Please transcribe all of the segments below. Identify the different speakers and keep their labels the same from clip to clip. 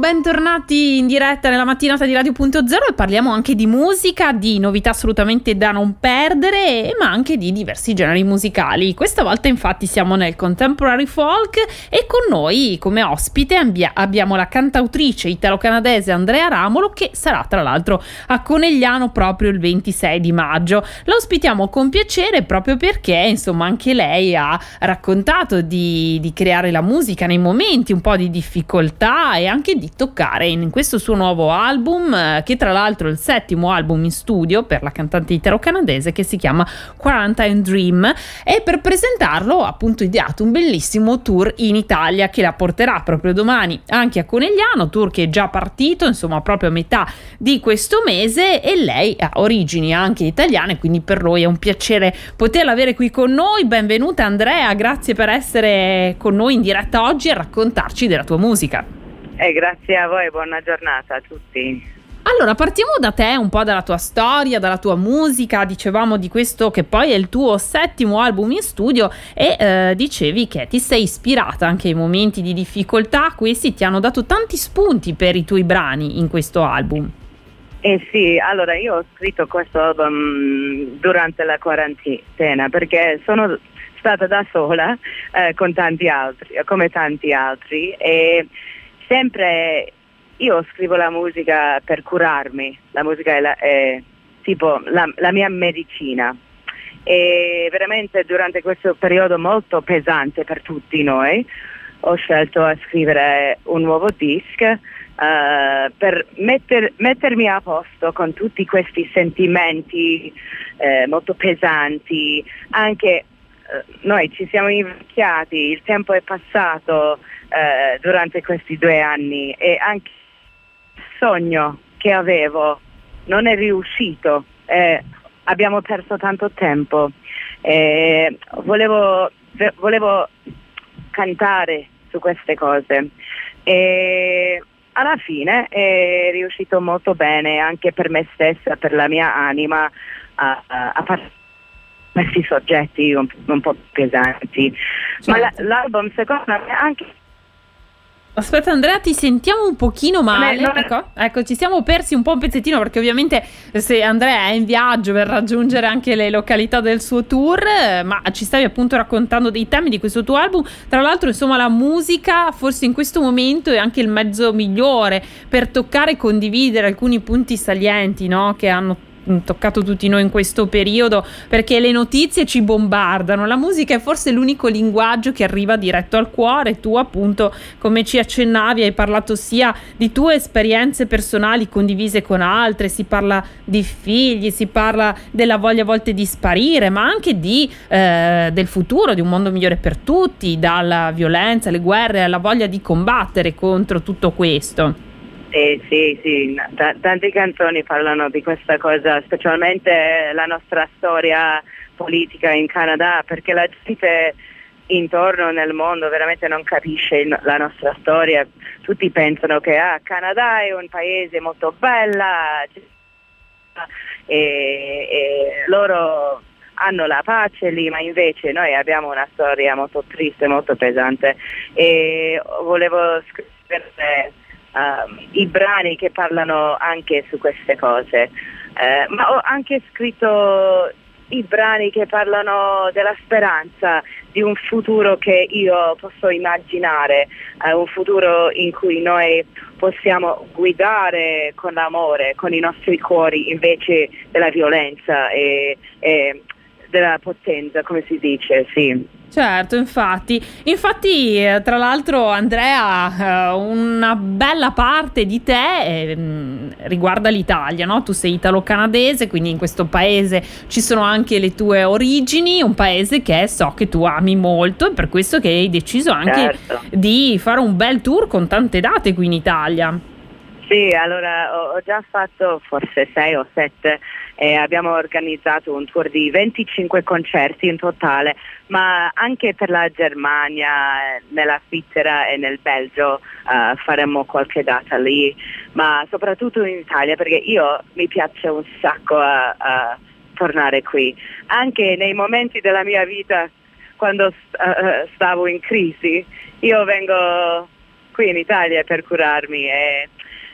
Speaker 1: Bentornati in diretta nella mattinata di Radio.0 e parliamo anche di musica, di novità assolutamente da non perdere, ma anche di diversi generi musicali. Questa volta infatti siamo nel contemporary folk e con noi come ospite abbia- abbiamo la cantautrice italo-canadese Andrea Ramolo che sarà tra l'altro a Conegliano proprio il 26 di maggio. La ospitiamo con piacere proprio perché insomma anche lei ha raccontato di, di creare la musica nei momenti un po' di difficoltà e anche di toccare in questo suo nuovo album, eh, che tra l'altro è il settimo album in studio per la cantante italo-canadese che si chiama Quarantine Dream e per presentarlo ha appunto ideato un bellissimo tour in Italia che la porterà proprio domani anche a Conegliano, tour che è già partito, insomma proprio a metà di questo mese e lei ha origini anche italiane, quindi per noi è un piacere poterla avere qui con noi. Benvenuta Andrea, grazie per essere con noi in diretta oggi e raccontarci della tua musica.
Speaker 2: Eh, grazie a voi, buona giornata a tutti.
Speaker 1: Allora, partiamo da te, un po' dalla tua storia, dalla tua musica. Dicevamo di questo che poi è il tuo settimo album in studio e eh, dicevi che ti sei ispirata anche ai momenti di difficoltà. Questi ti hanno dato tanti spunti per i tuoi brani in questo album.
Speaker 2: Eh sì, allora io ho scritto questo album durante la quarantena perché sono stata da sola eh, con tanti altri, come tanti altri e sempre io scrivo la musica per curarmi, la musica è, la, è tipo la, la, mia medicina. E veramente durante questo periodo molto pesante per tutti noi ho scelto a scrivere un nuovo disc uh, per metter, mettermi a posto con tutti questi sentimenti uh, molto pesanti, anche uh, noi ci siamo invecchiati, il tempo è passato, eh, durante questi due anni e anche il sogno che avevo non è riuscito, eh, abbiamo perso tanto tempo. Eh, volevo, volevo cantare su queste cose e alla fine è riuscito molto bene anche per me stessa, per la mia anima a, a, a fare questi soggetti un, un po' pesanti. Certo. Ma l'album secondo me anche
Speaker 1: Aspetta Andrea, ti sentiamo un pochino male. Non è, non è... Ecco, ecco, ci siamo persi un po' un pezzettino perché ovviamente se Andrea è in viaggio per raggiungere anche le località del suo tour, ma ci stavi appunto raccontando dei temi di questo tuo album. Tra l'altro, insomma, la musica forse in questo momento è anche il mezzo migliore per toccare e condividere alcuni punti salienti, no? Che hanno toccato tutti noi in questo periodo perché le notizie ci bombardano, la musica è forse l'unico linguaggio che arriva diretto al cuore, tu appunto come ci accennavi hai parlato sia di tue esperienze personali condivise con altre, si parla di figli, si parla della voglia a volte di sparire, ma anche di, eh, del futuro, di un mondo migliore per tutti, dalla violenza, alle guerre, alla voglia di combattere contro tutto questo.
Speaker 2: Sì, sì, sì, T- tante canzoni parlano di questa cosa, specialmente la nostra storia politica in Canada, perché la gente intorno nel mondo veramente non capisce la nostra storia. Tutti pensano che ah, Canada è un paese molto bello e, e loro hanno la pace lì, ma invece noi abbiamo una storia molto triste, molto pesante e volevo scrivere uh, i brani che parlano anche su queste cose, uh, ma ho anche scritto i brani che parlano della speranza di un futuro che io posso immaginare, uh, un futuro in cui noi possiamo guidare con l'amore, con i nostri cuori invece della violenza e, e della potenza, come si dice, sì.
Speaker 1: Certo, infatti. Infatti, eh, tra l'altro, Andrea, eh, una bella parte di te eh, riguarda l'Italia, no? Tu sei italo-canadese, quindi in questo paese ci sono anche le tue origini, un paese che so che tu ami molto e per questo che hai deciso anche certo. di fare un bel tour con tante date qui in Italia.
Speaker 2: Sì, allora ho, già fatto forse sei o sette e abbiamo organizzato un tour di 25 concerti in totale, ma anche per la Germania, nella Svizzera e nel Belgio uh, faremo qualche data lì, ma soprattutto in Italia perché io mi piace un sacco a, a tornare qui, anche nei momenti della mia vita quando uh, stavo in crisi, io vengo qui in Italia per curarmi e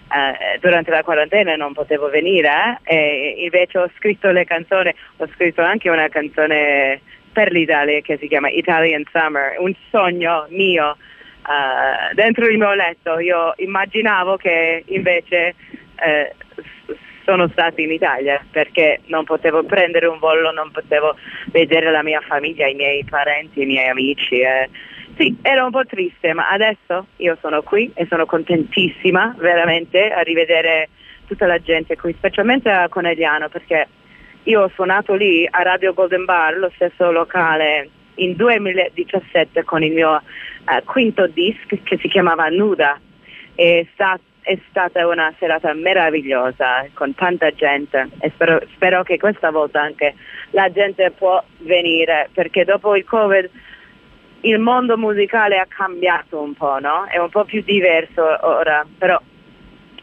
Speaker 2: uh, durante la quarantena non potevo venire eh, e invece ho scritto le canzoni, ho scritto anche una canzone per l'Italia che si chiama Italian Summer, un sogno mio uh, dentro il mio letto. Io immaginavo che invece uh, sono stata in Italia perché non potevo prendere un volo, non potevo vedere la mia famiglia, i miei parenti, i miei amici. Eh. Sì, era un po' triste, ma adesso io sono qui e sono contentissima veramente a rivedere tutta la gente qui, specialmente a Conegliano perché io ho suonato lì a Radio Golden Bar, lo stesso locale, in 2017 con il mio uh, quinto disc che si chiamava Nuda. È, sta- è, stata una serata meravigliosa con tanta gente e spero, spero che questa volta anche la gente può venire perché dopo il Covid il mondo musicale ha cambiato un po', no? È un po' più diverso ora, però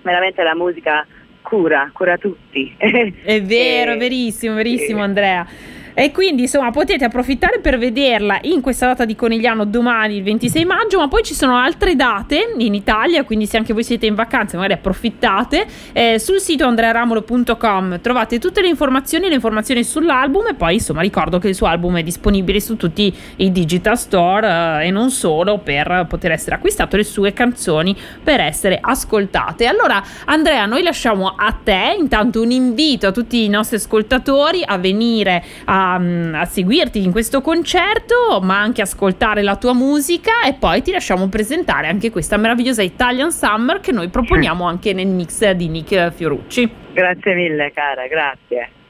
Speaker 2: veramente la musica cura, cura tutti.
Speaker 1: È vero, e, verissimo, verissimo sì. Andrea. E quindi insomma potete approfittare per vederla in questa data di Conigliano domani il 26 maggio, ma poi ci sono altre date in Italia, quindi se anche voi siete in vacanza magari approfittate. Eh, sul sito andrearamolo.com trovate tutte le informazioni, le informazioni sull'album e poi insomma ricordo che il suo album è disponibile su tutti i digital store eh, e non solo per poter essere acquistato le sue canzoni per essere ascoltate. Allora Andrea, noi lasciamo a te intanto un invito a tutti i nostri ascoltatori a venire a Mm, a, seguirti in questo concerto, ma anche ascoltare la tua musica e poi ti lasciamo presentare anche questa meravigliosa Italian Summer che noi proponiamo anche nel mix di Nick Fiorucci.
Speaker 2: Grazie mille cara, grazie.